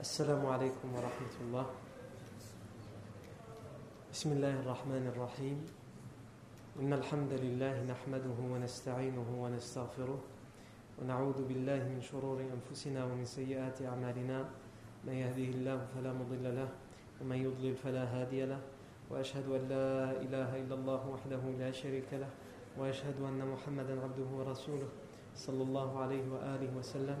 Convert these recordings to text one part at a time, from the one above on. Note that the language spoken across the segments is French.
السلام عليكم ورحمة الله. بسم الله الرحمن الرحيم. إن الحمد لله نحمده ونستعينه ونستغفره ونعوذ بالله من شرور أنفسنا ومن سيئات أعمالنا. من يهده الله فلا مضل له ومن يضلل فلا هادي له. وأشهد أن لا إله إلا الله وحده لا شريك له. وأشهد أن محمدا عبده ورسوله صلى الله عليه وآله وسلم.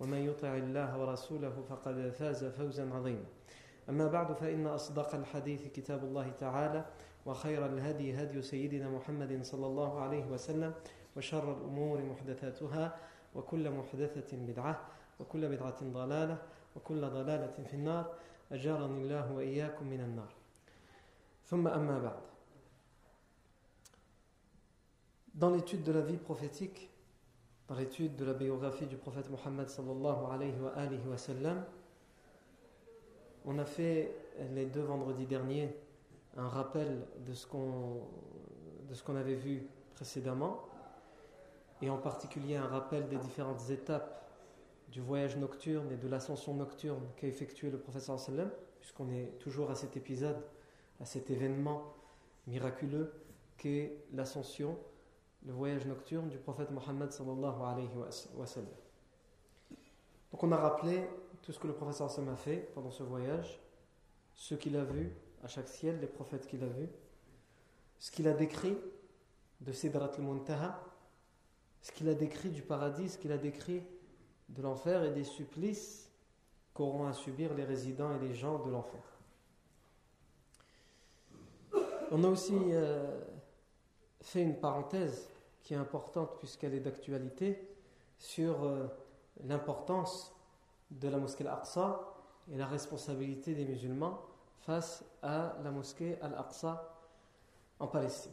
ومن يطع الله ورسوله فقد فاز فوزا عظيما. أما بعد فإن أصدق الحديث كتاب الله تعالى وخير الهدي هدي سيدنا محمد صلى الله عليه وسلم وشر الأمور محدثاتها وكل محدثة بدعة وكل بدعة ضلالة وكل ضلالة في النار. أجارني الله وإياكم من النار. ثم أما بعد. Dans l'étude de la vie prophétique, dans l'étude de la biographie du prophète Mohammed sallallahu alayhi wa, alayhi on a fait les deux vendredis derniers un rappel de ce qu'on avait vu précédemment, et en particulier un rappel des différentes étapes du voyage nocturne et de l'ascension nocturne qu'a effectué le wa sallam, puisqu'on est toujours à cet épisode, à cet événement miraculeux qu'est l'ascension le voyage nocturne du prophète Mohammed sallallahu alayhi wa sallam. Donc on a rappelé tout ce que le prophète sallam a fait pendant ce voyage, ce qu'il a vu à chaque ciel, les prophètes qu'il a vus, ce qu'il a décrit de Sidrat al-Muntaha, ce qu'il a décrit du paradis, ce qu'il a décrit de l'enfer et des supplices qu'auront à subir les résidents et les gens de l'enfer. On a aussi euh, fait une parenthèse qui est importante puisqu'elle est d'actualité sur euh, l'importance de la mosquée Al-Aqsa et la responsabilité des musulmans face à la mosquée Al-Aqsa en Palestine.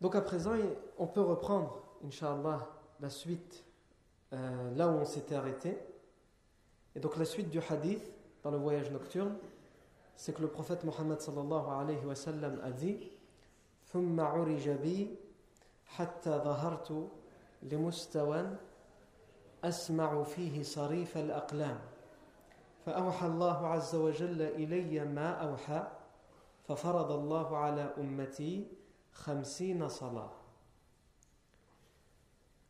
Donc à présent, on peut reprendre, Inch'Allah, la suite euh, là où on s'était arrêté. Et donc la suite du hadith dans le voyage nocturne, c'est que le prophète Mohammed sallallahu alayhi wa sallam a dit ثم عرج بي حتى ظهرت لمستوى أسمع فيه صريف الأقلام فأوحى الله عز وجل إلي ما أوحى ففرض الله على أمتي خمسين صلاة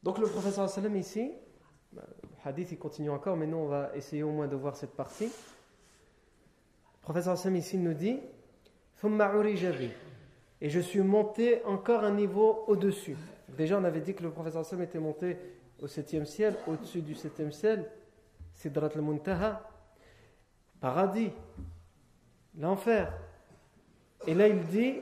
Donc le professeur sallam ici, le hadith il continue encore, mais nous on va essayer au moins de voir cette partie. Le professeur sallam ici nous dit ثم عرج بي Et je suis monté encore un niveau au-dessus. Déjà, on avait dit que le professeur Sam était monté au septième ciel, au-dessus du septième ciel, Sidrat al-Muntaha, paradis, l'enfer. Et là, il dit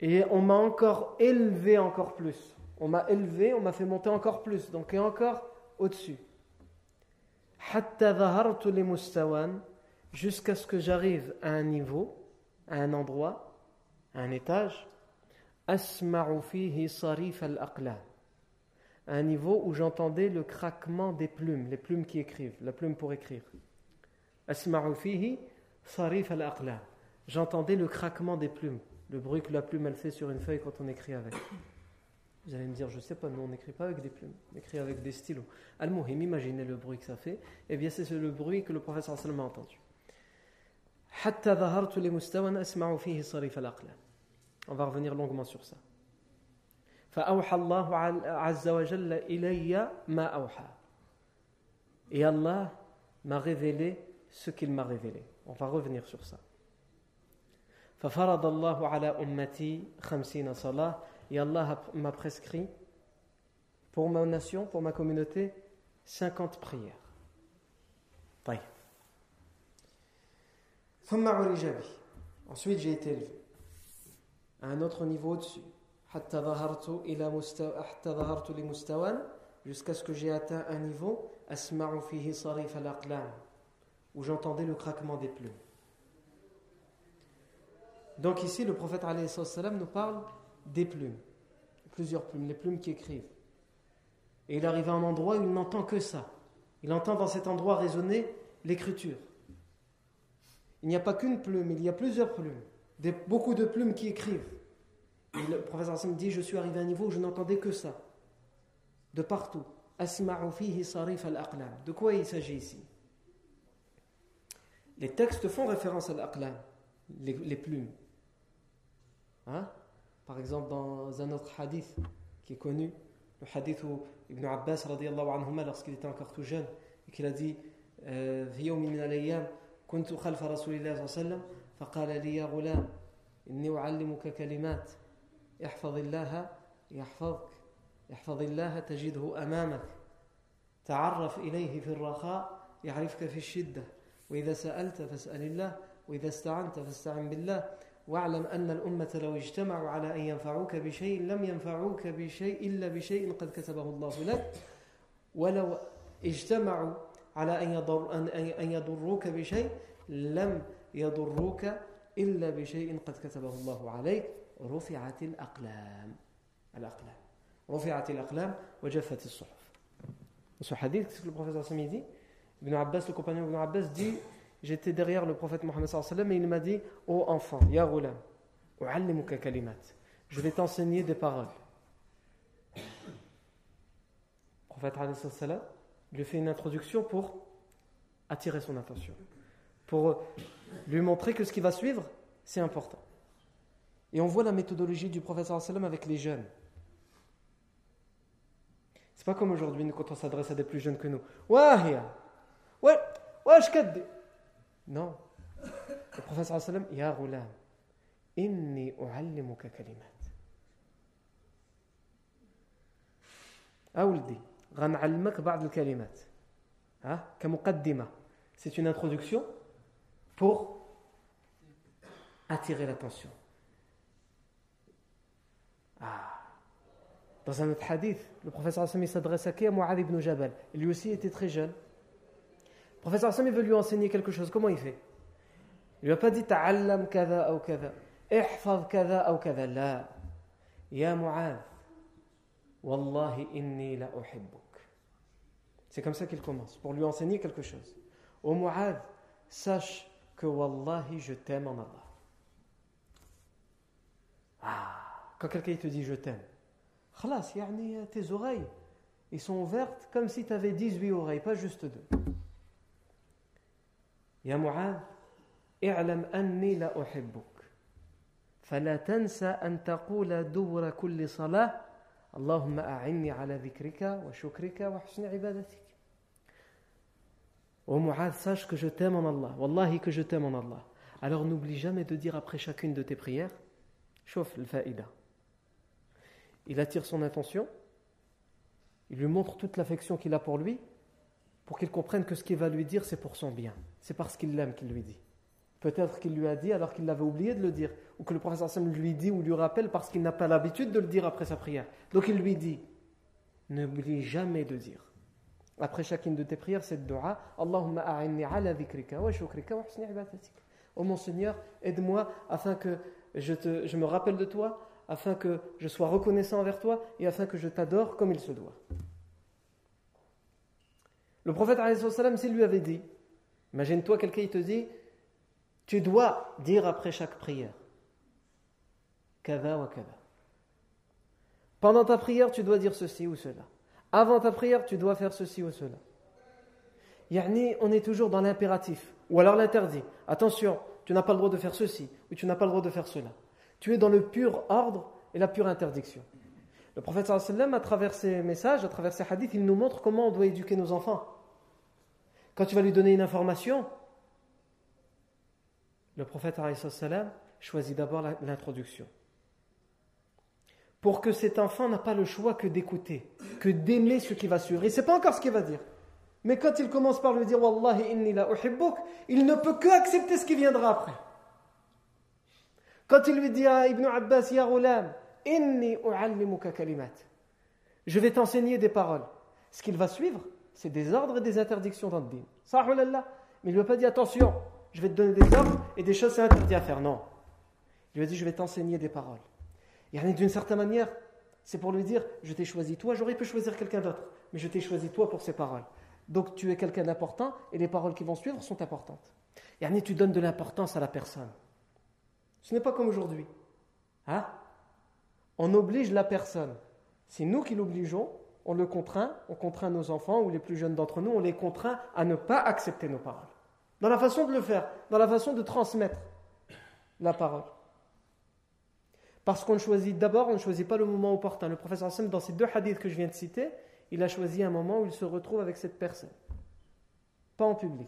Et on m'a encore élevé encore plus. On m'a élevé, on m'a fait monter encore plus. Donc, et encore au-dessus. Hatta li jusqu'à ce que j'arrive à un niveau, à un endroit, à un étage, al-aqla. Un niveau où j'entendais le craquement des plumes, les plumes qui écrivent, la plume pour écrire. J'entendais le craquement des plumes, le bruit que la plume elle fait sur une feuille quand on écrit avec. Vous allez me dire, je ne sais pas, nous on n'écrit pas avec des plumes, on écrit avec des stylos. Al-Muhim, imaginez le bruit que ça fait. Eh bien, c'est le bruit que le professeur sallam a entendu. حتى ظهرت لمستوى أسمع فيه صريف الأقلام On va revenir longuement sur ça. فأوحى الله عز وجل إلي ما أوحى. Et Allah m'a révélé ce qu'il m'a révélé. On va revenir sur ça. ففرض الله على أمتي خمسين صلاة. Et Allah m'a prescrit pour ma nation, pour ma communauté, 50 prières. طيب. Ensuite, j'ai été élevé à un autre niveau au-dessus. jusqu'à ce que j'ai atteint un niveau où j'entendais le craquement des plumes. Donc ici, le prophète nous parle des plumes, plusieurs plumes, les plumes qui écrivent. Et il arrive à un endroit où il n'entend que ça. Il entend dans cet endroit résonner l'écriture il n'y a pas qu'une plume, il y a plusieurs plumes, beaucoup de plumes qui écrivent. Et le professeur Hassan dit Je suis arrivé à un niveau où je n'entendais que ça, de partout. De quoi il s'agit ici? Les textes font référence à l'aqlam, les, plumes. Hein? Par exemple, dans un autre hadith qui est connu, le hadith où Ibn Abbas, lorsqu'il était encore tout jeune, et qu'il a dit euh, كنت خلف رسول الله صلى الله عليه وسلم فقال لي يا غلام إني أعلمك كلمات احفظ الله يحفظك احفظ الله تجده أمامك تعرف إليه في الرخاء يعرفك في الشدة وإذا سألت فاسأل الله وإذا استعنت فاستعن بالله واعلم أن الأمة لو اجتمعوا على أن ينفعوك بشيء لم ينفعوك بشيء إلا بشيء قد كتبه الله لك ولو اجتمعوا على أن, يضر أن, يضروك بشيء لم يضروك إلا بشيء قد كتبه الله عليك رفعت الأقلام الأقلام رفعت الأقلام وجفت الصحف Ce hadith, qu'est-ce que le prophète sallam dit Ibn Abbas, le compagnon Ibn Abbas dit J'étais derrière le prophète Mohammed sallam et il m'a dit Ô oh enfant, ya ghulam, u'allimuka kalimat. Je vais t'enseigner des paroles. Le prophète sallam il lui fait une introduction pour attirer son attention, pour lui montrer que ce qui va suivre, c'est important. Et on voit la méthodologie du professeur avec les jeunes. C'est pas comme aujourd'hui, quand on s'adresse à des plus jeunes que nous. Wahia Ouais, ouais, je Non. Le professeur sallam, Ya Ghulam, inni uallimuka kalimat. Ah, Aouldi. غنعلمك بعض الكلمات ها كمقدمة c'est une introduction pour attirer l'attention ah Dans un autre hadith, le professeur Assami s'adresse à qui À Mu'adh ibn Jabal. lui aussi était très jeune. Le professeur Assami veut lui enseigner quelque chose. Comment il fait Il lui a pas dit Ta'allam kada ou kada. Ihfaz kada ou kada. La. Ya Mu'adh. Wallahi inni la uhibbuk. C'est comme ça qu'il commence, pour lui enseigner quelque chose. Ô Mu'adh, sache que Wallahi, je t'aime en Allah. Ah, quand quelqu'un te dit je t'aime, خلاص يعني tes oreilles ils sont ouvertes comme si tu avais 18 oreilles pas juste deux يا معاذ اعلم أني لا أحبك فلا تنسى أن تقول دور كل صلاة اللهم أعني على ذكرك وشكرك وحسن عبادتك Ô Mu'adh, sache que je t'aime en Allah. Wallahi que je t'aime en Allah. Alors n'oublie jamais de dire après chacune de tes prières, chauffe le faïda. il attire son attention, il lui montre toute l'affection qu'il a pour lui, pour qu'il comprenne que ce qu'il va lui dire, c'est pour son bien. C'est parce qu'il l'aime qu'il lui dit. Peut-être qu'il lui a dit alors qu'il l'avait oublié de le dire, ou que le professeur Sam lui dit ou lui rappelle parce qu'il n'a pas l'habitude de le dire après sa prière. Donc il lui dit N'oublie jamais de dire. Après chacune de tes prières, cette dua Allahumma a'inni ala dhikrika wa shukrika wa husni ibadatik. Oh mon Seigneur, aide-moi afin que je, te, je me rappelle de toi afin que je sois reconnaissant envers toi et afin que je t'adore comme il se doit. Le prophète, s'il lui avait dit, imagine-toi quelqu'un te dit, tu dois dire après chaque prière, kada wa kada. Pendant ta prière, tu dois dire ceci ou cela. Avant ta prière, tu dois faire ceci ou cela. Yani, on est toujours dans l'impératif, ou alors l'interdit. Attention, tu n'as pas le droit de faire ceci, ou tu n'as pas le droit de faire cela. Tu es dans le pur ordre et la pure interdiction. Le prophète à travers ses messages, à travers ses hadiths, il nous montre comment on doit éduquer nos enfants. Quand tu vas lui donner une information, le prophète choisit d'abord l'introduction. Pour que cet enfant n'a pas le choix que d'écouter, que d'aimer ce qui va suivre. Et ce n'est pas encore ce qu'il va dire. Mais quand il commence par lui dire Wallahi inni la uhibbuk, il ne peut que accepter ce qui viendra après. Quand il lui dit à Ibn Abbas, Ya Inni u'allimuka. Je vais t'enseigner des paroles. Ce qu'il va suivre, c'est des ordres et des interdictions dans le din. Mais il ne lui a pas dit attention, je vais te donner des ordres et des choses c'est interdit à faire. Non. Il lui a dit je vais t'enseigner des paroles. D'une certaine manière, c'est pour lui dire je t'ai choisi toi, j'aurais pu choisir quelqu'un d'autre, mais je t'ai choisi toi pour ces paroles. Donc tu es quelqu'un d'important et les paroles qui vont suivre sont importantes. Yani tu donnes de l'importance à la personne. Ce n'est pas comme aujourd'hui. Hein? On oblige la personne. C'est nous qui l'obligeons, on le contraint, on contraint nos enfants ou les plus jeunes d'entre nous, on les contraint à ne pas accepter nos paroles. Dans la façon de le faire, dans la façon de transmettre la parole. Parce qu'on choisit d'abord, on ne choisit pas le moment opportun. Le professeur Hassan, dans ces deux hadiths que je viens de citer, il a choisi un moment où il se retrouve avec cette personne. Pas en public.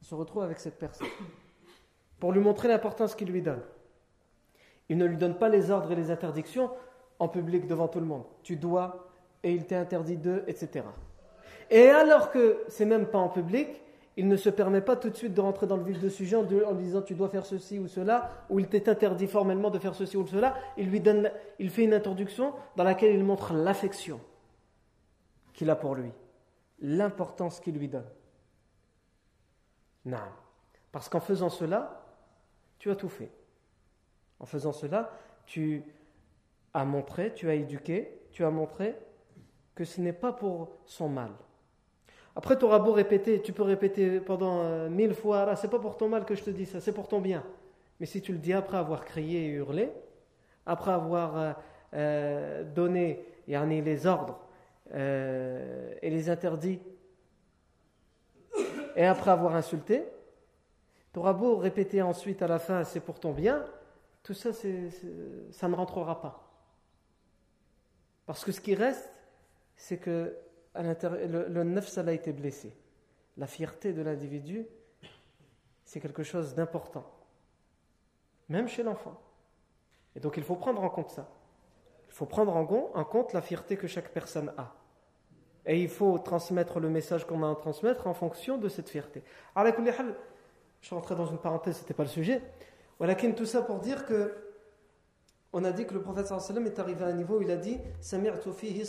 Il se retrouve avec cette personne. Pour lui montrer l'importance qu'il lui donne. Il ne lui donne pas les ordres et les interdictions en public devant tout le monde. Tu dois, et il t'est interdit de, etc. Et alors que c'est même pas en public, il ne se permet pas tout de suite de rentrer dans le vif du sujet en, disant tu dois faire ceci ou cela, ou il t'est interdit formellement de faire ceci ou cela. Il lui donne, il fait une introduction dans laquelle il montre l'affection qu'il a pour lui, l'importance qu'il lui donne. Non. Parce qu'en faisant cela, tu as tout fait. En faisant cela, tu as montré, tu as éduqué, tu as montré que ce n'est pas pour son mal. Après, tu auras beau répéter, tu peux répéter pendant euh, mille fois, là, c'est pas pour ton mal que je te dis ça, c'est pour ton bien. Mais si tu le dis après avoir crié et hurlé, après avoir euh, euh, donné les ordres et les interdits, et après avoir insulté, tu auras beau répéter ensuite à la fin, c'est pour ton bien, tout ça, ça ne rentrera pas. Parce que ce qui reste, c'est que le, le neuf, ça a été blessé. La fierté de l'individu, c'est quelque chose d'important. Même chez l'enfant. Et donc il faut prendre en compte ça. Il faut prendre en compte la fierté que chaque personne a. Et il faut transmettre le message qu'on a à transmettre en fonction de cette fierté. Alors, je suis rentré dans une parenthèse, ce n'était pas le sujet. Walakin tout ça pour dire que on a dit que le prophète est arrivé à un niveau où il a dit J'y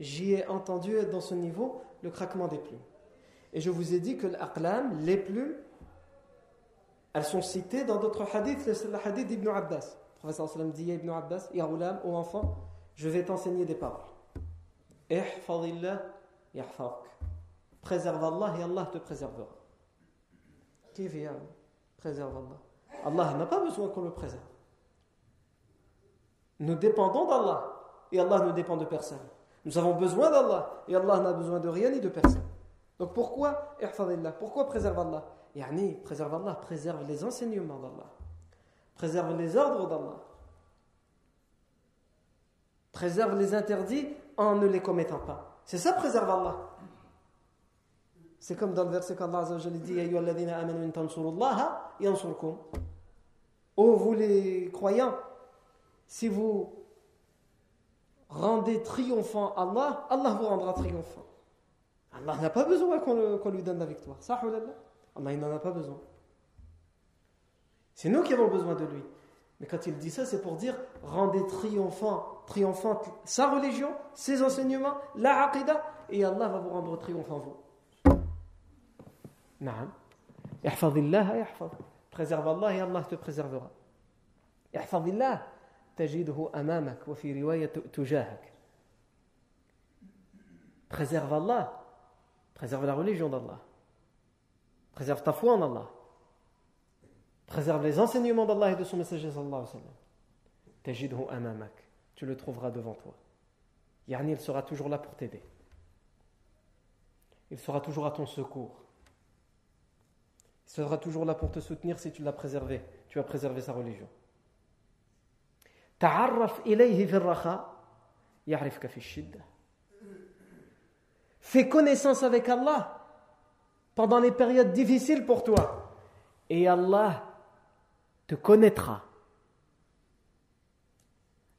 ai entendu dans ce niveau le craquement des plumes. Et je vous ai dit que l'aqlam, les plumes, elles sont citées dans d'autres hadiths, le hadith d'Ibn Abbas. Le prophète sallam dit à Ibn Abbas Ya ghulam, ô enfant, je vais t'enseigner des paroles. Ihfadillah yahfak. Préserve Allah et Allah te préservera. Qui vient préserve Allah? Allah n'a pas besoin qu'on le préserve. Nous dépendons d'Allah et Allah ne dépend de personne. Nous avons besoin d'Allah et Allah n'a besoin de rien ni de personne. Donc pourquoi Pourquoi préserve Allah? Yani, préserve Allah, préserve les enseignements d'Allah. Préserve les ordres d'Allah. Préserve les interdits en ne les commettant pas. C'est ça, préserve Allah. C'est comme dans le verset qu'Allah dit Oh, vous les croyants, si vous rendez triomphant Allah, Allah vous rendra triomphant. Allah n'a pas besoin qu'on lui donne la victoire. Ça, Allah, il n'en a pas besoin. C'est nous qui avons besoin de lui. Mais quand il dit ça, c'est pour dire rendez triomphant, triomphante sa religion, ses enseignements, la aqidah, et Allah va vous rendre triomphant vous. Naam. Préserve Allah et Allah te préservera. تجده أمامك وفي رواية تجاهك préserve Allah préserve la religion d'Allah préserve ta foi en Allah préserve les enseignements d'Allah et de son messager sallallahu alayhi wa sallam تجده أمامك tu le trouveras devant toi Yani il sera toujours là pour t'aider il sera toujours à ton secours Il sera toujours là pour te soutenir si tu l'as préservé. Tu as préservé sa religion. Fais connaissance avec Allah pendant les périodes difficiles pour toi. Et Allah te connaîtra.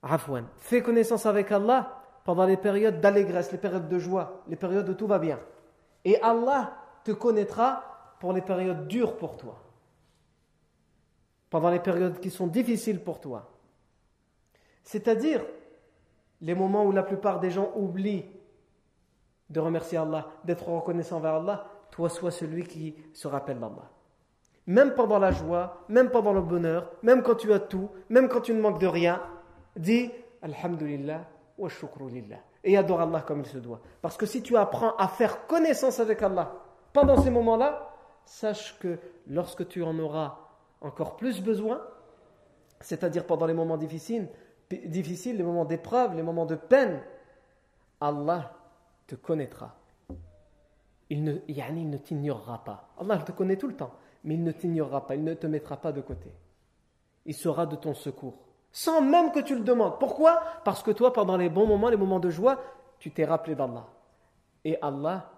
Afwan. Fais connaissance avec Allah pendant les périodes d'allégresse, les périodes de joie, les périodes où tout va bien. Et Allah te connaîtra pour les périodes dures pour toi, pendant les périodes qui sont difficiles pour toi. C'est-à-dire les moments où la plupart des gens oublient de remercier Allah, d'être reconnaissant vers Allah, toi sois celui qui se rappelle d'Allah. Même pendant la joie, même pendant le bonheur, même quand tu as tout, même quand tu ne manques de rien, dis Alhamdulillah wa lillah. Et adore Allah comme il se doit. Parce que si tu apprends à faire connaissance avec Allah pendant ces moments-là, sache que lorsque tu en auras encore plus besoin, c'est-à-dire pendant les moments difficiles, difficiles, les moments d'épreuve, les moments de peine, Allah te connaîtra. Il ne, il ne t'ignorera pas. Allah te connaît tout le temps, mais il ne t'ignorera pas, il ne te mettra pas de côté. Il sera de ton secours, sans même que tu le demandes. Pourquoi? Parce que toi, pendant les bons moments, les moments de joie, tu t'es rappelé d'Allah. Et Allah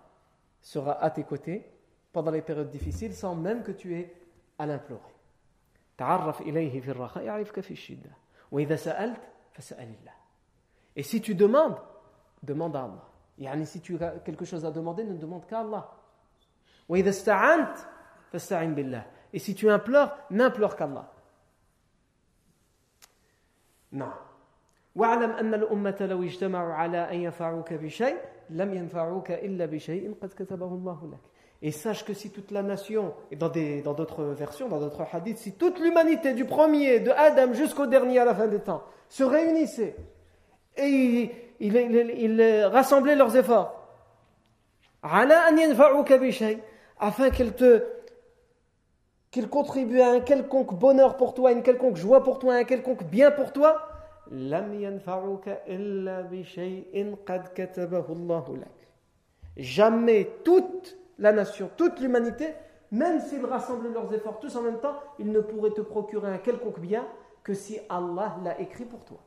sera à tes côtés pendant les périodes difficiles, sans même que tu aies à l'implorer. Et si tu demandes, demande à Allah. Yani si tu as quelque chose à demander, ne demande qu'à Allah. Et si tu implores, n'implore qu'Allah. Non. واعلم أن الأمة لو اجتمعوا على أن ينفعوك بشيء لم ينفعوك إلا بشيء قد كتبه الله لك. Et sache que si toute la nation, et dans d'autres dans versions, dans d'autres hadiths, si toute l'humanité, du premier, de Adam jusqu'au dernier à la fin des temps, se réunissait et ils il, rassemblaient leurs efforts, afin qu'ils te contribuent à un quelconque bonheur pour toi, une quelconque joie pour toi, un quelconque bien pour toi, jamais toute la nation, toute l'humanité, même s'ils rassemblaient leurs efforts tous en même temps, ils ne pourraient te procurer un quelconque bien que si Allah l'a écrit pour toi.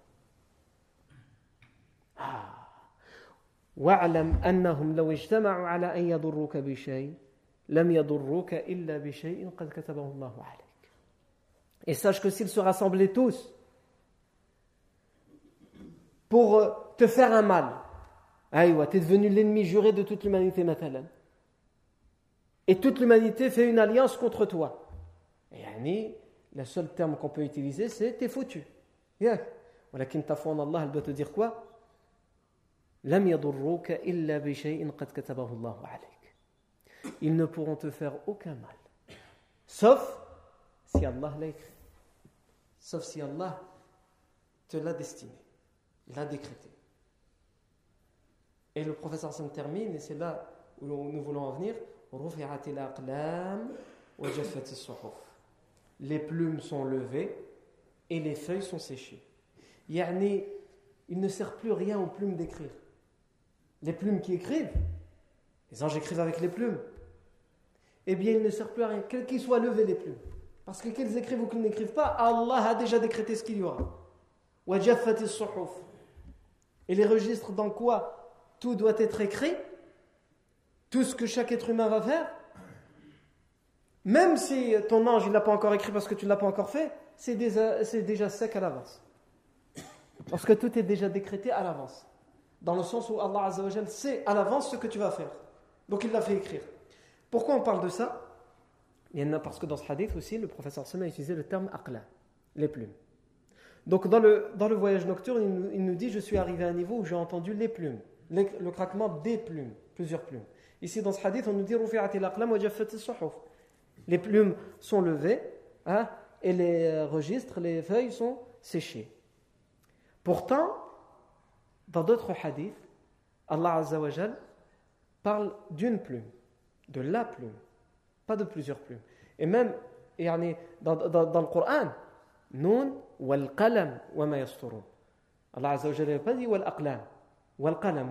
واعلم أنهم لو اجتمعوا على أن يضروك بشيء لم يضروك إلا بشيء قد كتبه الله عليك Et sache que s'ils se rassemblaient tous pour te faire un mal, aïwa, tu es devenu l'ennemi juré de toute l'humanité, matalan. Et toute l'humanité fait une alliance contre toi. Et yani, le seul terme qu'on peut utiliser, c'est t'es foutu. Foi en Allah, elle doit te dire quoi? Ils ne pourront te faire aucun mal. Sauf si Allah l'a écrit. Sauf si Allah te l'a destiné. L'a décrété. Et le professeur s'en termine, et c'est là où nous voulons en venir. Les plumes sont levées et les feuilles sont séchées. Il ne sert plus rien aux plumes d'écrire les plumes qui écrivent, les anges écrivent avec les plumes, eh bien il ne sert plus à rien, quels qu'ils soient levés les plumes. Parce que qu'ils écrivent ou qu'ils n'écrivent pas, Allah a déjà décrété ce qu'il y aura. Et les registres dans quoi tout doit être écrit, tout ce que chaque être humain va faire, même si ton ange il l'a pas encore écrit parce que tu l'as pas encore fait, c'est déjà, sec à l'avance. Parce que tout est déjà décrété à l'avance dans le sens où Allah Azzawajal sait à l'avance ce que tu vas faire. Donc il l'a fait écrire. Pourquoi on parle de ça? Il y en a parce que dans ce hadith aussi, le professeur Sama a utilisé le terme aqla, les plumes. Donc dans le, dans le voyage nocturne, il nous, dit Je suis arrivé à un niveau où j'ai entendu les plumes, le craquement des plumes, plusieurs plumes. Ici dans ce hadith, on nous dit Les plumes sont levées hein, et les registres, les feuilles sont séchées. Pourtant, dans d'autres hadiths, Allah Azzawajal parle d'une plume, de la plume, pas de plusieurs plumes. Et même dans, dans, dans le Coran, Nun wal qalam wa. Allah Azzawajal n'a pas dit wal aqlam, wal qalam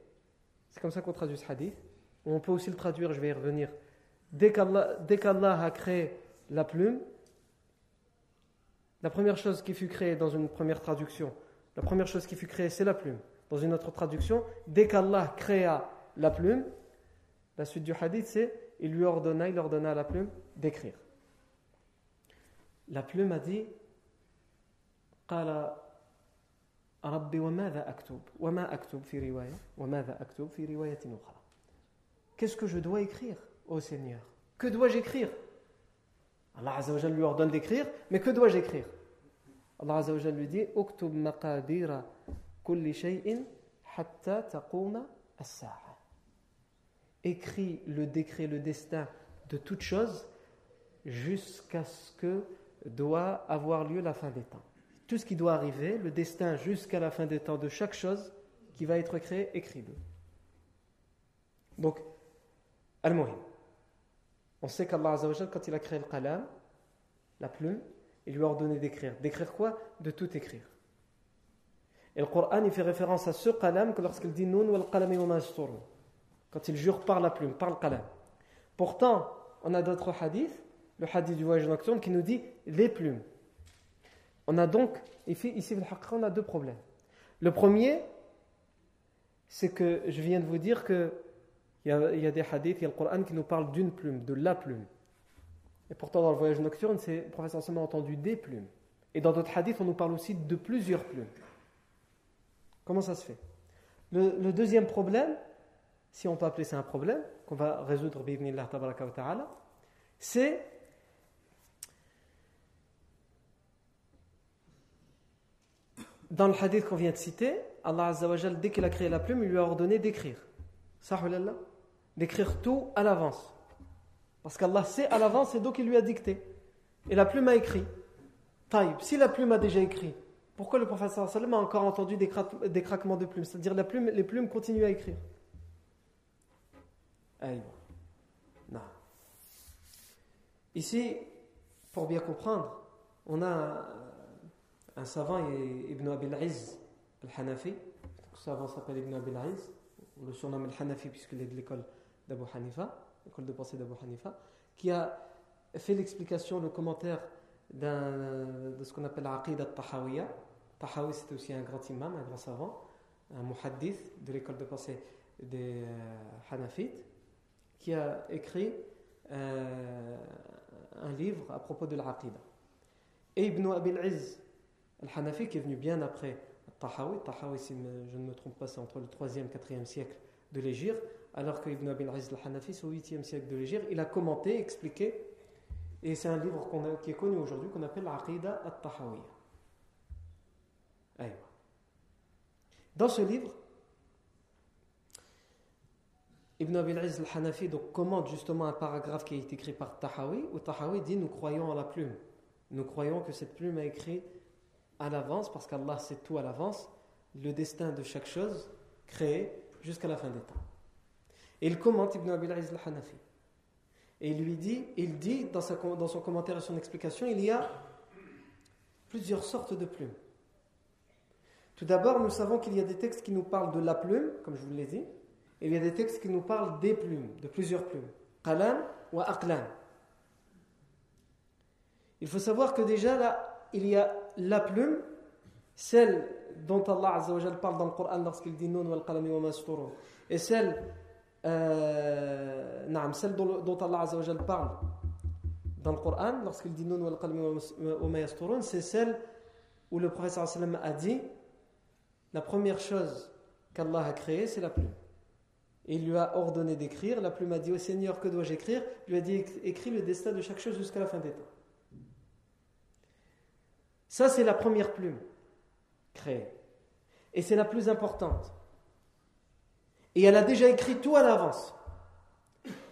C'est comme ça qu'on traduit ce hadith. On peut aussi le traduire, je vais y revenir. Dès qu'Allah a créé la plume, la première chose qui fut créée dans une première traduction, la première chose qui fut créée, c'est la plume. Dans une autre traduction, dès qu'Allah créa la plume, la suite du hadith, c'est il lui ordonna, il ordonna à la plume d'écrire. La plume a dit, ربي وماذا أكتب وما أكتب في رواية وماذا أكتب في رواية أخرى Qu'est-ce que je dois écrire, ô Seigneur Que dois-je écrire Allah Azzawajal lui ordonne d'écrire, mais que dois-je écrire Allah Azzawajal lui dit Uktub maqadira kulli shay'in hatta taquma as-sa'a. Écris le décret, le destin de toute chose jusqu'à ce que doit avoir lieu la fin des temps. Tout ce qui doit arriver, le destin jusqu'à la fin des temps de chaque chose qui va être créée, écris-le. Donc, Al-Muhim. On sait qu'Allah quand il a créé le qalam, la plume, il lui a ordonné d'écrire. D'écrire quoi? De tout écrire. Et le Coran, il fait référence à ce qalam que lorsqu'il dit Nun wal qalami Quand il jure par la plume, par le qalam. Pourtant, on a d'autres hadiths, le hadith du voyage nocturne qui nous dit les plumes. On a donc, ici, on a deux problèmes. Le premier, c'est que je viens de vous dire que il y, a, des hadiths, il y a le Coran qui nous parle d'une plume, de la plume. Et pourtant, dans le voyage nocturne, c'est le professeur seulement entendu des plumes. Et dans d'autres hadiths, on nous parle aussi de plusieurs plumes. Comment ça se fait? Le, deuxième problème, si on peut appeler ça un problème, qu'on va résoudre, c'est dans le hadith qu'on vient de citer, Allah Azzawajal, dès qu'il a créé la plume, il lui a ordonné d'écrire. Sahulallah d'écrire tout à l'avance. Parce qu'Allah sait à l'avance et donc il lui a dicté. Et la plume a écrit. Taïb, si la plume a déjà écrit, pourquoi le prophète a encore entendu des, craquements de plumes? C'est-à-dire plume, les plumes continuent à écrire. Non. Ici, pour bien comprendre, on a un savant, Ibn Abil Iz al-Hanafi. Ce savant s'appelle Ibn Abil Iz. On le surnomme al-Hanafi puisqu'il est de l'école d'Abu Hanifa, l'école de pensée d'Abu Hanifa, qui a fait l'explication, le commentaire de ce qu'on appelle l'Aqid al-Tahawiyya. Tahawi, c'était aussi un grand imam, un grand savant, un muhaddith de l'école de pensée des euh, Hanafites, qui a écrit euh, un livre à propos de l'Aqida. Et Ibn Abil Izz al-Hanafi, qui est venu bien après Tahawi, Tahawi, si je ne me trompe pas, c'est entre le 3e et 4e siècle de l'Égypte, alors que Ibn Abil Aziz al-Hanafi, au 8e siècle de l'Égypte, il a commenté, expliqué, et c'est un livre qui est connu aujourd'hui qu'on appelle l'Aqida al-Tahawiyya. Dans ce livre, Ibn Abil Aziz al-Hanafi commente justement un paragraphe qui a été écrit par Tahawi, où Tahawi dit Nous croyons à la plume. Nous croyons que cette plume a écrit à l'avance, parce qu'Allah sait tout à l'avance, le destin de chaque chose créée jusqu'à la fin des temps. Et il commente Ibn Abil al-Hanafi. Et il lui dit, il dit dans, sa, dans son commentaire et son explication, il y a plusieurs sortes de plumes. Tout d'abord, nous savons qu'il y a des textes qui nous parlent de la plume, comme je vous l'ai dit, et il y a des textes qui nous parlent des plumes, de plusieurs plumes. Qalam ou aqlam. Il faut savoir que déjà là, il y a la plume, celle dont Allah Azza parle dans le Coran lorsqu'il dit Nun wal qalami wa et celle euh, celle dont, Allah Azza parle dans le Coran, lorsqu'il dit Nun wal c'est celle où le sallam a dit la première chose qu'Allah a créée, c'est la plume. Et il lui a ordonné d'écrire. La plume a dit au Seigneur, que dois-je écrire? Il lui a dit écris le destin de chaque chose jusqu'à la fin des temps. Ça, c'est la première plume créée. Et c'est la plus importante. Et elle a déjà écrit tout à l'avance.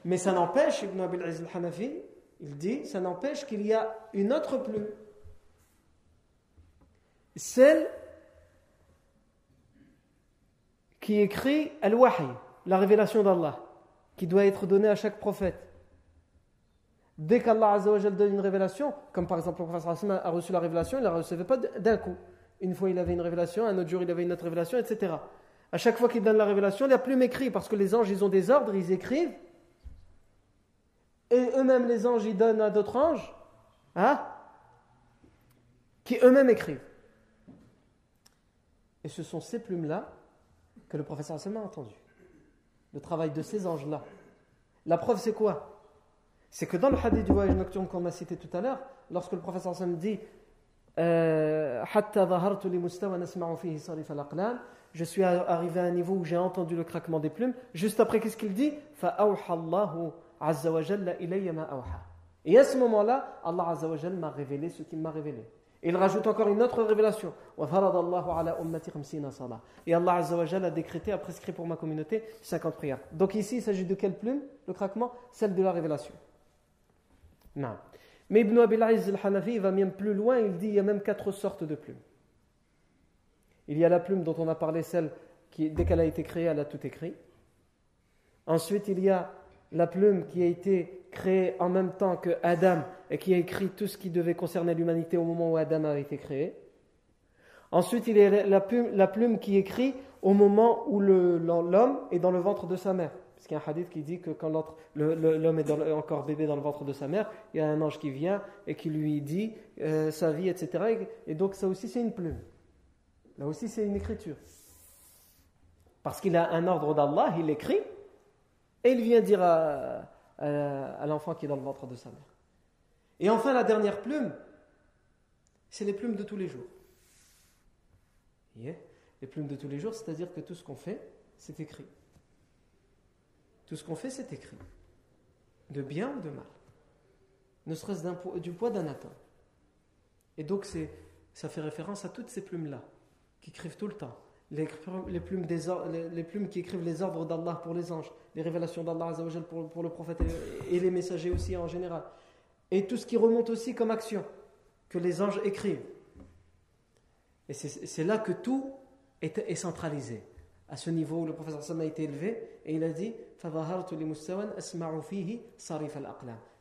Mais ça n'empêche, Ibn Abil Aziz al-Hanafi, il dit, ça n'empêche qu'il y a une autre plume. Celle qui écrit Al-Wahi, la révélation d'Allah, qui doit être donnée à chaque prophète. Dès qu'Allah donne une révélation, comme par exemple le prophète a reçu la révélation, il ne la recevait pas d'un coup. Une fois il avait une révélation, un autre jour il avait une autre révélation, etc. À chaque fois qu'il donne la révélation, il n'y a plus m'écrit, parce que les anges, ils ont des ordres, ils écrivent. Et eux-mêmes, les anges, ils donnent à d'autres anges, hein, qui eux-mêmes écrivent. Et ce sont ces plumes-là que le professeur a entendu. Le travail de ces anges-là. La preuve, c'est quoi? C'est que dans le hadith du voyage nocturne qu'on a cité tout à l'heure, lorsque le professeur Sam dit euh, je suis arrivé à un niveau où j'ai entendu le craquement des plumes. Juste après, qu'est-ce qu'il dit? Et à ce moment-là, Allah m'a révélé ce qu'il m'a révélé. Il rajoute encore une autre révélation. Et Allah a décrété, a prescrit pour ma communauté 50 prières. Donc ici, il s'agit de quelle plume? Le craquement? Celle de la révélation. Non. Mais Ibn Abil al-Hanafi va même plus loin, il dit il y a même quatre sortes de plumes. Il y a la plume dont on a parlé, celle qui, dès qu'elle a été créée, elle a tout écrit. Ensuite, il y a la plume qui a été créée en même temps que Adam et qui a écrit tout ce qui devait concerner l'humanité au moment où Adam a été créé. Ensuite, il y a la plume qui écrit au moment où l'homme est dans le ventre de sa mère. Parce qu'il y a un hadith qui dit que quand l'homme est encore bébé dans le ventre de sa mère, il y a un ange qui vient et qui lui dit euh, sa vie, etc. Et, donc ça aussi c'est une plume. Là aussi c'est une écriture. Parce qu'il a un ordre d'Allah, il écrit, et il vient dire à, à l'enfant qui est dans le ventre de sa mère. Et enfin la dernière plume, c'est les plumes de tous les jours. Les plumes de tous les jours, c'est-à-dire que tout ce qu'on fait, c'est écrit. Tout ce qu'on fait, c'est écrit. De bien ou de mal. Ne serait-ce du poids d'un atome. Et donc, ça fait référence à toutes ces plumes-là, qui écrivent tout le temps. Les, plumes, des, les, plumes qui écrivent les ordres d'Allah pour les anges, les révélations d'Allah pour, pour le prophète et les messagers aussi en général. Et tout ce qui remonte aussi comme action, que les anges écrivent. Et c'est là que tout est centralisé à ce niveau où le professeur Sam a été élevé et il a dit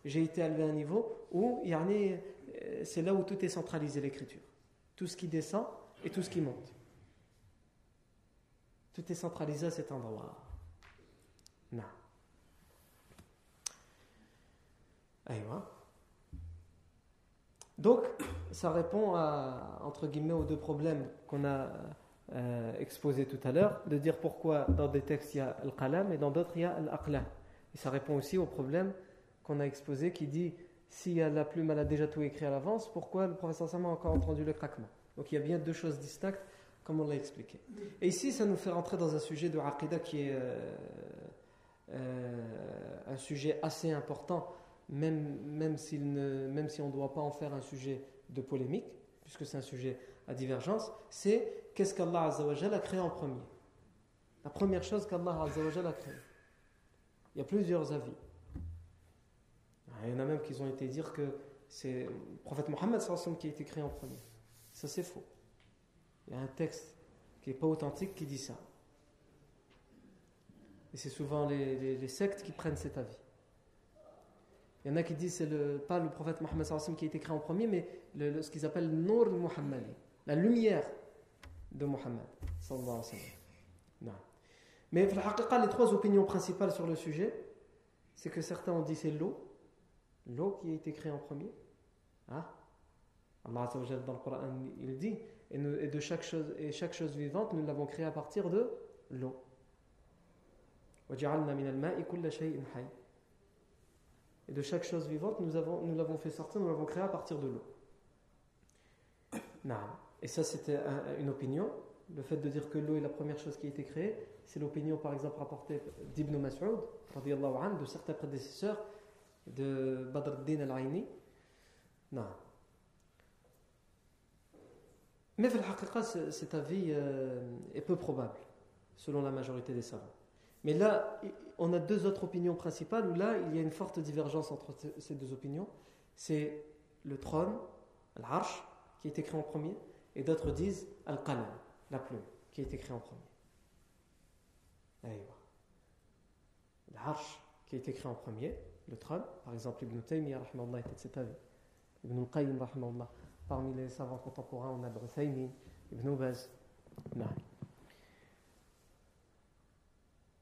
j'ai été élevé à un niveau où euh, c'est là où tout est centralisé l'écriture. Tout ce qui descend et tout ce qui monte. Tout est centralisé à cet endroit. Non donc ça répond à entre guillemets aux deux problèmes qu'on a euh, exposé tout à l'heure, de dire pourquoi dans des textes il y a al-qalam et dans d'autres il y a al-aqlam. Et ça répond aussi au problème qu'on a exposé qui dit si la plume elle a déjà tout écrit à l'avance, pourquoi le professeur Sam a encore entendu le craquement? Donc il y a bien deux choses distinctes, comme on l'a expliqué. Et ici, ça nous fait rentrer dans un sujet de aqidah qui est euh, euh, un sujet assez important, même, même, ne, même si on ne doit pas en faire un sujet de polémique, puisque c'est un sujet à divergence, c'est qu'est-ce qu'Allah a créé en premier La première chose qu'Allah a créé. Il y a plusieurs avis. Il y en a même qui ont été dire que c'est le prophète Mohammed qui a été créé en premier. Ça c'est faux. Il y a un texte qui n'est pas authentique qui dit ça. Et c'est souvent les, sectes qui prennent cet avis. Il y en a qui disent c'est le, pas le prophète Mohammed qui a été créé en premier, mais ce qu'ils appellent Nour Muhammadi, la lumière de Mohammed. Mais les trois opinions principales sur le sujet, c'est que certains ont dit c'est l'eau, l'eau qui a été créée en premier. Ah. Allah dans le Coran, il dit, et, de chaque chose, et chaque chose vivante, nous l'avons créée à partir de l'eau. Et de chaque chose vivante, nous l'avons nous fait sortir, nous l'avons créée à partir de l'eau. Et ça, c'était une opinion. Le fait de dire que l'eau est la première chose qui a été créée, c'est l'opinion, par exemple, rapportée d'Ibn Mas'ud, de certains prédécesseurs de Badr al-Din al-Aini. Non. Mais, cet avis euh, est peu probable, selon la majorité des savants. Mais là, on a deux autres opinions principales où là, il y a une forte divergence entre ces deux opinions. C'est le trône, l'arche, qui a été créé en premier, et d'autres disent Al-Qalam, la plume, qui a été créée en premier. L'arche qui a été créée en premier, le trône, par exemple Ibn Taymiyyah, était de cet avis. Ibn Qayyim, parmi les savants contemporains, on a Ibn Ibn Baz.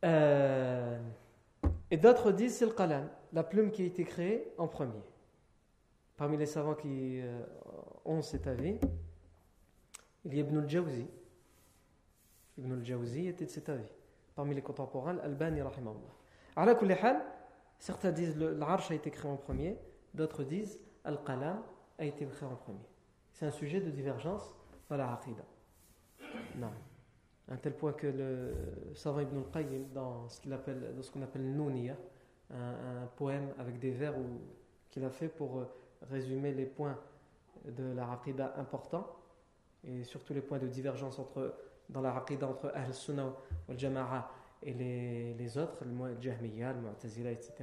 Euh, et d'autres disent c'est le qalam, la plume qui a été créée en premier. parmi les savants qui euh, ont cet avis, il y a Ibn al-Jawzi. Ibn al-Jawzi était de cet avis. Parmi les contemporains, Al-Bani, rahimahullah. Certains disent que l'arche a été créé en premier, d'autres disent Al-Qalam a été créé en premier. C'est un sujet de divergence dans la Aqidah. Non. À un tel point que le savant Ibn al-Qayyim, dans ce qu'on appelle, un, un, poème avec des vers qu'il a fait pour euh, résumer les points de la Aqidah importants, et surtout les points de divergence entre, dans la Aqidah entre Ahl-Sunnah wal Jama'a et les, les autres, le Jahmiyyah, le Mu'tazila, etc.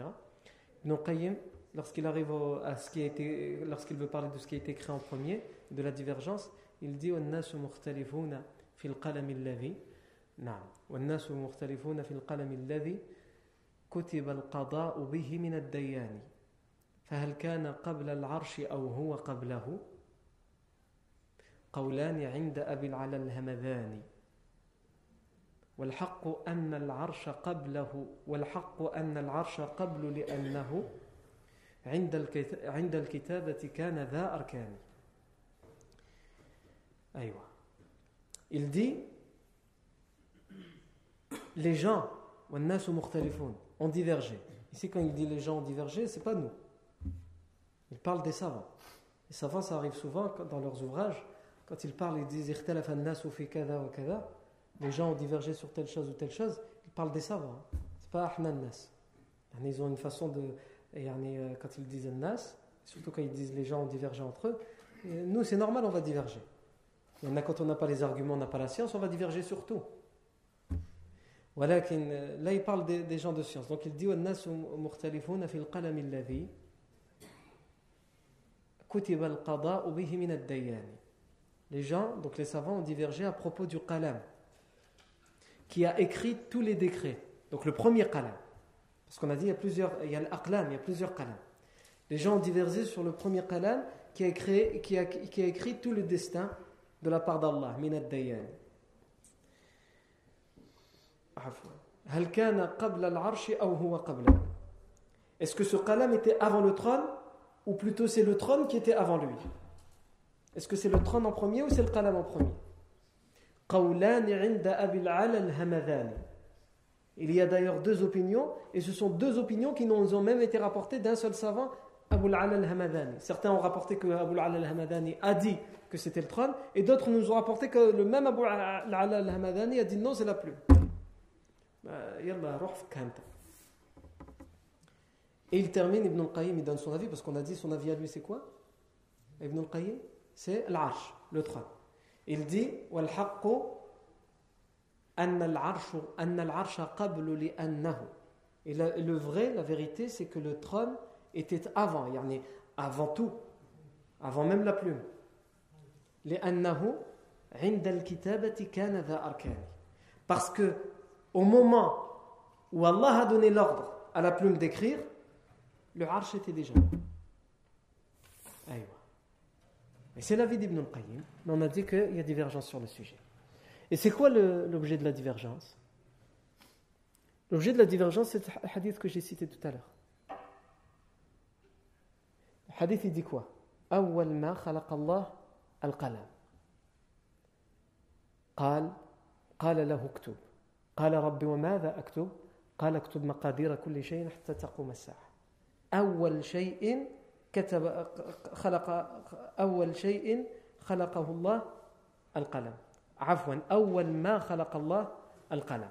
Ibn al-Qayyim, lorsqu'il arrive à ce qui a été, lorsqu'il veut parler de ce qui a été créé en premier, de la divergence, il dit والناس مختلفون في القلم الذي نعم والناس مختلفون في القلم الذي كتب القضاء به من الديان فهل كان قبل العرش أو هو قبله قولان عند أبي العلا الهمذان والحق أن العرش قبله والحق أن العرش قبل لأنه عند الكتابة كان ذا أركان أيوة Il dit les gens ont divergé. Ici, quand il dit les gens ont divergé, c'est pas nous. Il parle des savants. Les savants, ça arrive souvent dans leurs ouvrages. Quand ils parlent, ils disent les gens ont divergé sur telle chose ou telle chose. Ils parlent des savants. Hein. C'est pas Nas. Ils ont une façon de. Euh, quand ils disent Nas, surtout quand ils disent les gens ont divergé entre eux, nous, c'est normal, on va diverger. A quand on n'a pas les arguments, on n'a pas la science, on va diverger sur tout. Voilà, là il parle des, gens de science. Donc il dit Les gens, donc les savants ont divergé à propos du qalam qui a écrit tous les décrets. Donc le premier qalam. Parce qu'on a dit il y a plusieurs, il y a l'aqlam, il y a plusieurs qalam. Les gens ont divergé sur le premier qalam qui a, a, qui a écrit tout le destin de la part d'Allah, minad dayan. Est-ce que ce qalam était avant le trône ou plutôt c'est le trône qui était avant lui? Est-ce que c'est le trône en premier ou c'est le qalam en premier il y a d'ailleurs deux opinions, et ce sont deux opinions qui nous ont même été rapportées d'un seul savant, Abu al-Ala al-Hamadani. Certains ont rapporté que Abu al-Ala al-Hamadani a dit que c'était le trône, et d'autres nous ont rapporté que le même Abu al-Ala al-Hamadani a dit non, c'est la plume. Bah, et il termine, Ibn al-Qayyim, il donne son avis, parce qu'on a dit son avis à lui, c'est quoi? Ibn al-Qayyim, c'est l'arche, le trône. Il dit, وَالْحَقُّ أَنَّ الْعَرْشَ أَنَّ الْعَرْشَ قَبْلُ لِأَنَّهُ Et le vrai, la vérité, c'est que le trône était avant, yani avant tout, avant même la plume. لأنه عند الكتابة كان ذا أركان Parce que au moment où Allah a donné l'ordre à la plume d'écrire, le arche était déjà. Aïwa. Et c'est l'avis d'Ibn al-Qayyim, mais on a dit qu'il y a divergence sur le sujet. Et c'est quoi l'objet de la divergence L'objet de la divergence, c'est le hadith que j'ai cité tout à l'heure. Le hadith, il dit quoi أول ما خلق الله القلم قال قال له اكتب قال ربي وماذا أكتب قال اكتب مقادير كل شيء حتى تقوم الساعة أول شيء كتب خلق أول شيء خلقه الله القلم عفوا أول ما خلق الله القلم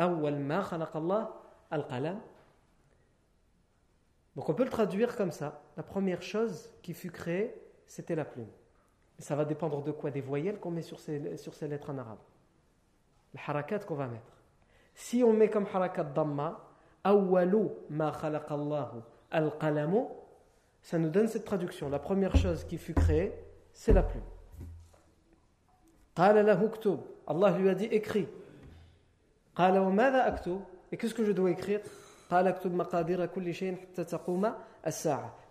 أول ما خلق الله القلم Donc on peut le traduire comme ça. La première chose qui fut créée, c'était la plume. Ça va dépendre de quoi Des voyelles qu'on met sur ces, sur ces lettres en arabe. Les harakat qu'on va mettre. Si on met comme harakat damma, awwalu ma khalaqallahu al-qalamu, ça nous donne cette traduction. La première chose qui fut créée, c'est la plume. Allah lui a dit écris. Et qu'est-ce que je dois écrire?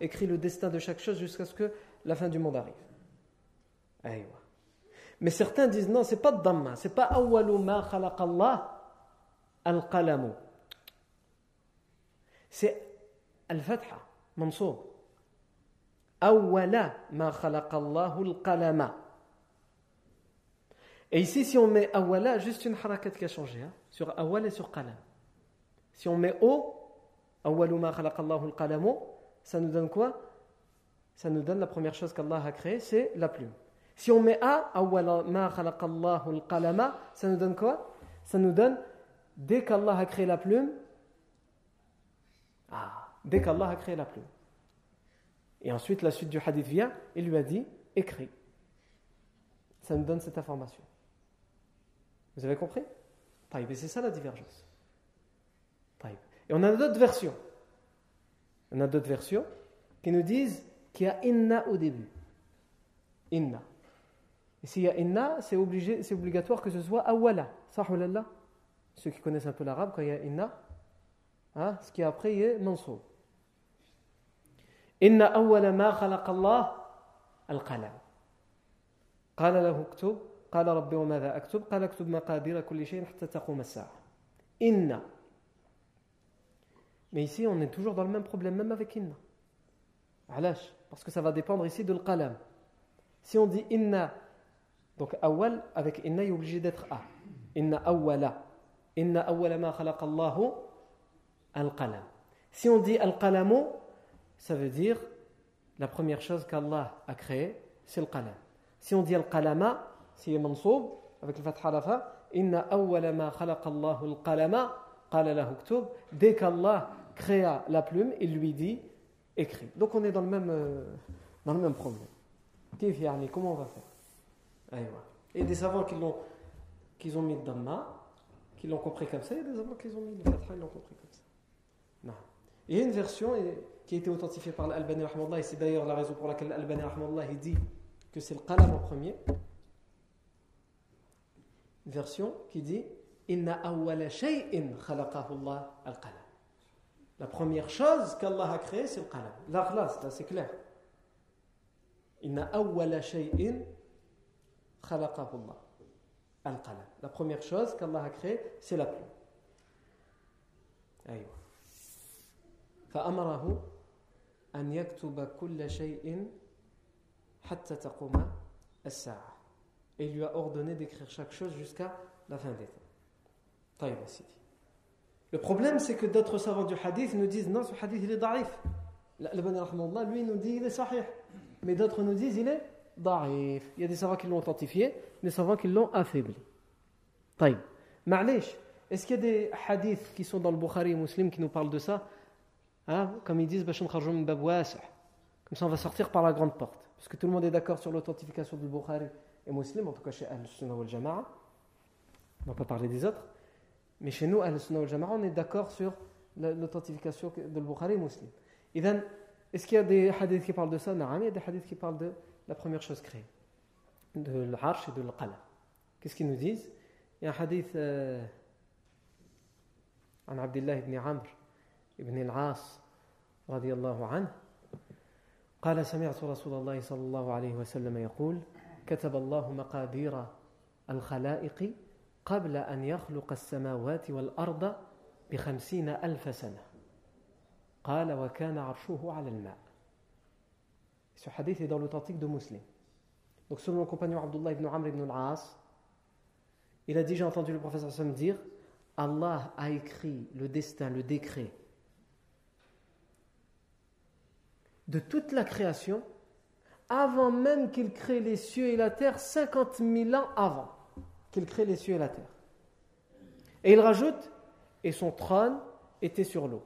Écris le destin de chaque chose jusqu'à ce que la fin du monde arrive. Mais certains disent non, c'est pas Dhamma, c'est pas awwalu ma khalaqallah al-qalamu. C'est al-fatha, mansour. Awwala ma khalaqallahu al-qalama. Et ici, si on met awala, juste une harakat qui a changé, hein, sur awal et sur qalam. Si on met o, awalu ma khalaqallahu al-qalamu, ça nous donne quoi? Ça nous donne la première chose qu'Allah a créée, c'est la plume. Si on met a, awala ma khalaqallahu al-qalama, ça nous donne quoi? Ça nous donne, dès qu'Allah a créé la plume, ah, dès qu'Allah a créé la plume. Et ensuite, la suite du hadith vient, il lui a dit, écris. Ça nous donne cette information. Vous avez compris? Et c'est ça la divergence. Et on a d'autres versions. On a d'autres versions qui nous disent qu'il y a inna au début. Inna. Et s'il y a inna, c'est obligatoire que ce soit awala. Sahulallah. Ceux qui connaissent un peu l'arabe, quand il y a inna, hein, ce qui est après est mansoub. Inna awala ma khalaqallah al-qalam. قال له اكتب قال ربي وماذا أكتب قال اكتب مقادير كل شيء حتى تقوم الساعة إن Mais ici, on est toujours dans le même problème, même avec inna. Alash, parce que ça va dépendre ici de l'qalam. Si on dit inna, donc awal, avec inna, il est obligé d'être a. Inna awwala. Inna awwala ma khalaqa Allahu al-qalam. Si on dit al-qalamu, ça veut dire la première chose qu'Allah a créée, c'est le qalam. Si on dit al-qalama, c'est mansoub, avec le fatha la inna awwala ma khalaqa Allahu al-qalama, qala lahu ktub, dès qu'Allah créa la plume, il lui dit écrit. Donc on est dans le même, euh, dans le même problème. Comment on va faire? Et des savants qui l'ont qu'ils ont mis le Dhamma, qui l'ont compris comme ça, et des savants qui ont mis le Fatha, ils l'ont compris comme ça. Non. Il y a une version qui a été authentifiée par l'Albani Rahmallah, et c'est d'ailleurs la raison pour laquelle l'Albani Rahmallah dit que c'est le qalam en premier. Une version qui dit Inna awwala shay'in khalaqahu Allah al-qalam. La première chose qu'Allah a créée, c'est le qalam. La là, c'est clair. Inna shay'in khalaqahu Allah al-qalam. La première chose qu'Allah a créée, c'est la plume. Aïe. فأمره أن يكتب كل شيء حتى تقوم الساعة. Et il lui a ordonné d'écrire chaque chose jusqu'à la fin des temps. طيب يا سيدي. Le problème, c'est que d'autres savants du hadith nous disent non, ce hadith il est daif. Le lui nous dit il est sahih. Mais d'autres nous disent il est daif. Il y a des savants qui l'ont authentifié, des savants qui l'ont affaibli. طيب. معليش, est-ce qu'il y a des hadiths qui sont dans le Bukhari et Muslim qui nous parlent de ça hein? Comme ils disent, comme ça on va sortir par la grande porte. Parce que tout le monde est d'accord sur l'authentification du Bukhari et Muslim, en tout cas chez Al-Sunnah wal Jama'a. On ne va pas parler des autres. Mais chez nous, Al-Sunnah wal Jama'a, on est d'accord sur l'authentification de Bukhari et Muslim. Est-ce qu'il y a des hadiths qui parlent de ça Non, il y a des hadiths qui parlent de la première chose créée, de l'arche et de l'qala. Qu'est-ce qu'ils nous disent Il y a un hadith euh, عن عبد الله بن عمرو بن العاص رضي الله عنه قال سمعت رسول الله صلى الله عليه وسلم يقول كتب الله مقادير الخلائق قبل أن يخلق السماوات والأرض بخمسين ألف سنة قال وكان عرشه على الماء Ce hadith est dans l'authentique de Muslim. Donc selon le compagnon Abdullah ibn Amr ibn al-As, il a dit, j'ai entendu le professeur Sam dire, Allah a écrit le destin, le décret de toute la création avant même qu'il crée les cieux et la terre, 50 000 ans avant qu'il crée les cieux et la terre. Et il rajoute, et son trône était sur l'eau.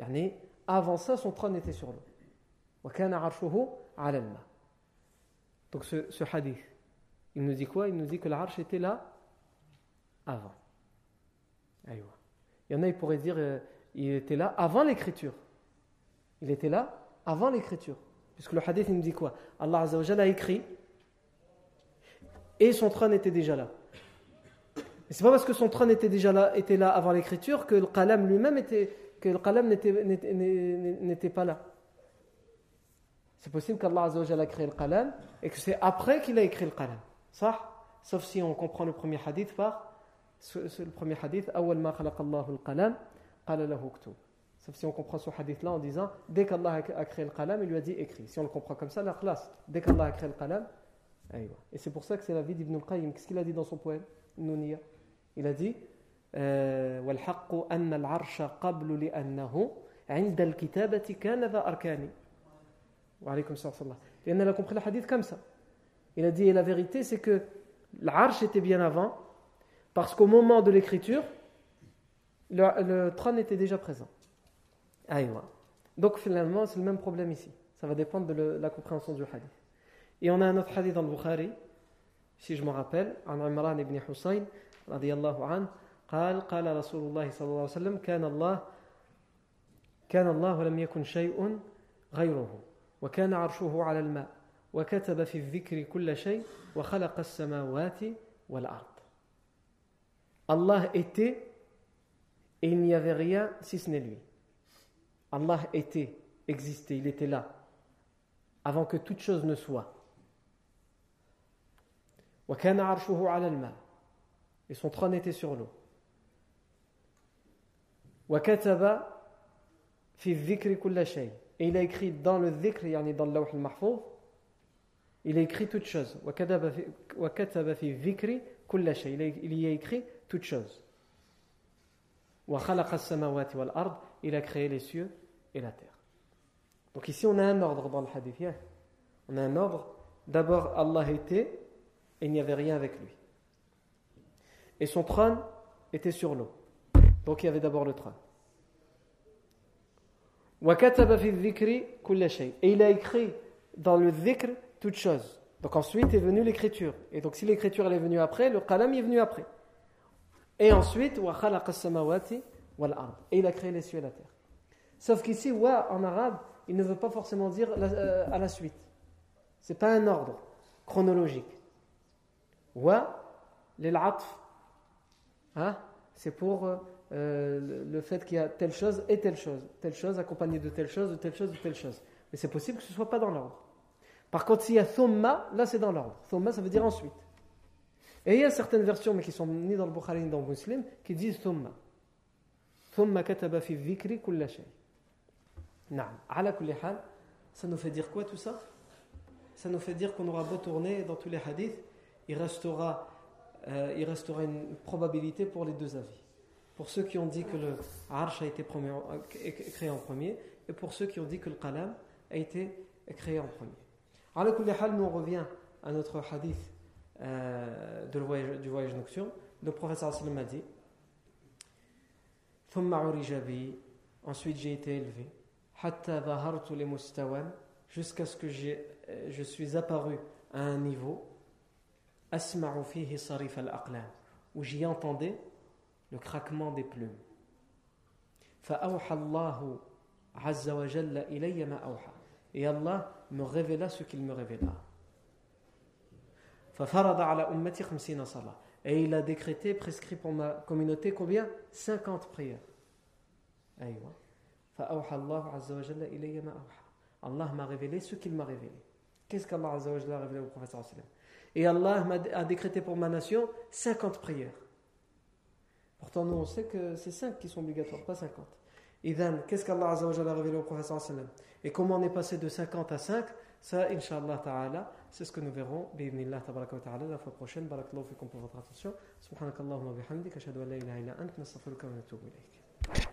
Yani, avant ça, son trône était sur l'eau. Donc ce, hadith, il nous dit quoi? Il nous dit que l'arche était là avant. Il y en a, ils pourraient dire, euh, il était là avant l'écriture. Il était là avant l'écriture. Puisque le hadith, il nous dit quoi? Allah a écrit et son trône était déjà là. Et c'est pas parce que son trône était déjà là, était là avant l'écriture que le qalam lui-même était, que le qalam n'était pas là. C'est possible qu'Allah a créé le qalam et que c'est après qu'il a écrit le qalam. Ça Sauf si on comprend le premier hadith par le premier hadith, ma al qalam, qala lahu Sauf si on comprend ce hadith-là en disant dès qu'Allah a créé le qalam, il lui a dit écrit. Si on le comprend comme ça, la classe. Dès qu'Allah a créé le qalam, et c'est pour ça que c'est la vie d'Ibn al-Qayyim. Qu'est-ce qu'il a dit dans son poème Nounia Il a dit والحق أن العرش قبل لأنه عند الكتابة كان ذا أركان وعليكم السلام ورحمة الله لأن a compris le hadith comme ça il a dit et la vérité c'est que l'arche était bien avant parce qu'au moment de l'écriture le, le trône était déjà présent Aïwa. donc finalement c'est le même problème ici ça va dépendre de le, la compréhension du hadith et on a un autre hadith dans le Bukhari si je me rappelle عن عمران ibn Hussein رضي الله عنه قال قال رسول الله صلى الله عليه وسلم كان الله كان الله ولم يكن شيء غيره وكان عرشه على الماء وكتب في الذكر كل شيء وخلق السماوات والأرض Allah était et il n'y avait rien si ce n'est lui. Allah était, existait, il était là, avant que toute chose ne soit. وكان عرشه على الماء et son trône était sur l'eau. وكتب في الذكر كل شيء et il a écrit dans le dhikr يعني dans le lawh al-mahfouz il a écrit toutes choses وكتب في, وكتب في الذكر كل شيء il y a écrit toutes choses وخلق السماوات والأرض il a créé les cieux et la terre donc ici on a un ordre dans le hadith on a un ordre d'abord Allah était et il n'y avait rien avec lui et son trône était sur l'eau donc il y avait d'abord le trône. Et il a écrit dans le dhikr toutes choses. Donc ensuite est venue l'écriture. Et donc si l'écriture est venue après, le qalam est venu après. Et ensuite, et il a créé les cieux et la terre. Sauf qu'ici, wa en arabe, il ne veut pas forcément dire euh, à la suite. C'est pas un ordre chronologique. Wa, l'atf, hein, c'est pour euh, le fait qu'il y a telle chose et telle chose, telle chose accompagnée de telle chose, de telle chose, de telle chose. Mais c'est possible que ce ne soit pas dans l'ordre. Par contre, s'il y a thumma, là c'est dans l'ordre. Thumma, ça veut dire ensuite. Et il y a certaines versions, mais qui sont ni dans le Bukhari ni dans le Muslim, qui disent thumma. Thumma kataba fi dhikri kulla shay. Naam. Ala kulli hal, ça nous fait dire quoi tout ça? Ça nous fait dire qu'on aura beau tourner dans tous les hadiths, il restera, euh, il restera une probabilité pour les deux avis pour ceux qui ont dit que le arsh a été créé en premier et pour ceux qui ont dit que le qalam a été créé en premier. Alors, nous on revient à notre hadith euh, de voyage, du voyage nocturne. Le professeur sallam a dit Ensuite j'ai été élevé. jusqu'à ce que euh, je suis apparu à un niveau. où j'y entendais le craquement des plumes. Et Allah me révéla ce qu'il me révéla. Et il a décrété, prescrit pour ma communauté combien? 50 prières. Allah m'a révélé ce qu'il m'a révélé. Qu'est-ce qu'Allah a révélé au prophète Et Allah a décrété pour ma nation 50 prières. Pourtant, nous, on sait que c'est 5 qui sont obligatoires, pas 50. Et qu'est-ce qu'Allah a révélé au prophète Et comment on est passé de 50 à 5 Ça, Inch'Allah ta'ala, c'est ce que nous verrons, bi'idnillah tabaraka wa ta'ala, la fois prochaine. Barakallahu fikum pour votre attention. Subhanakallahumma bihamdik, ashhadu an la ilaha illa ant, nastaghfiruka wa natubu ilayk.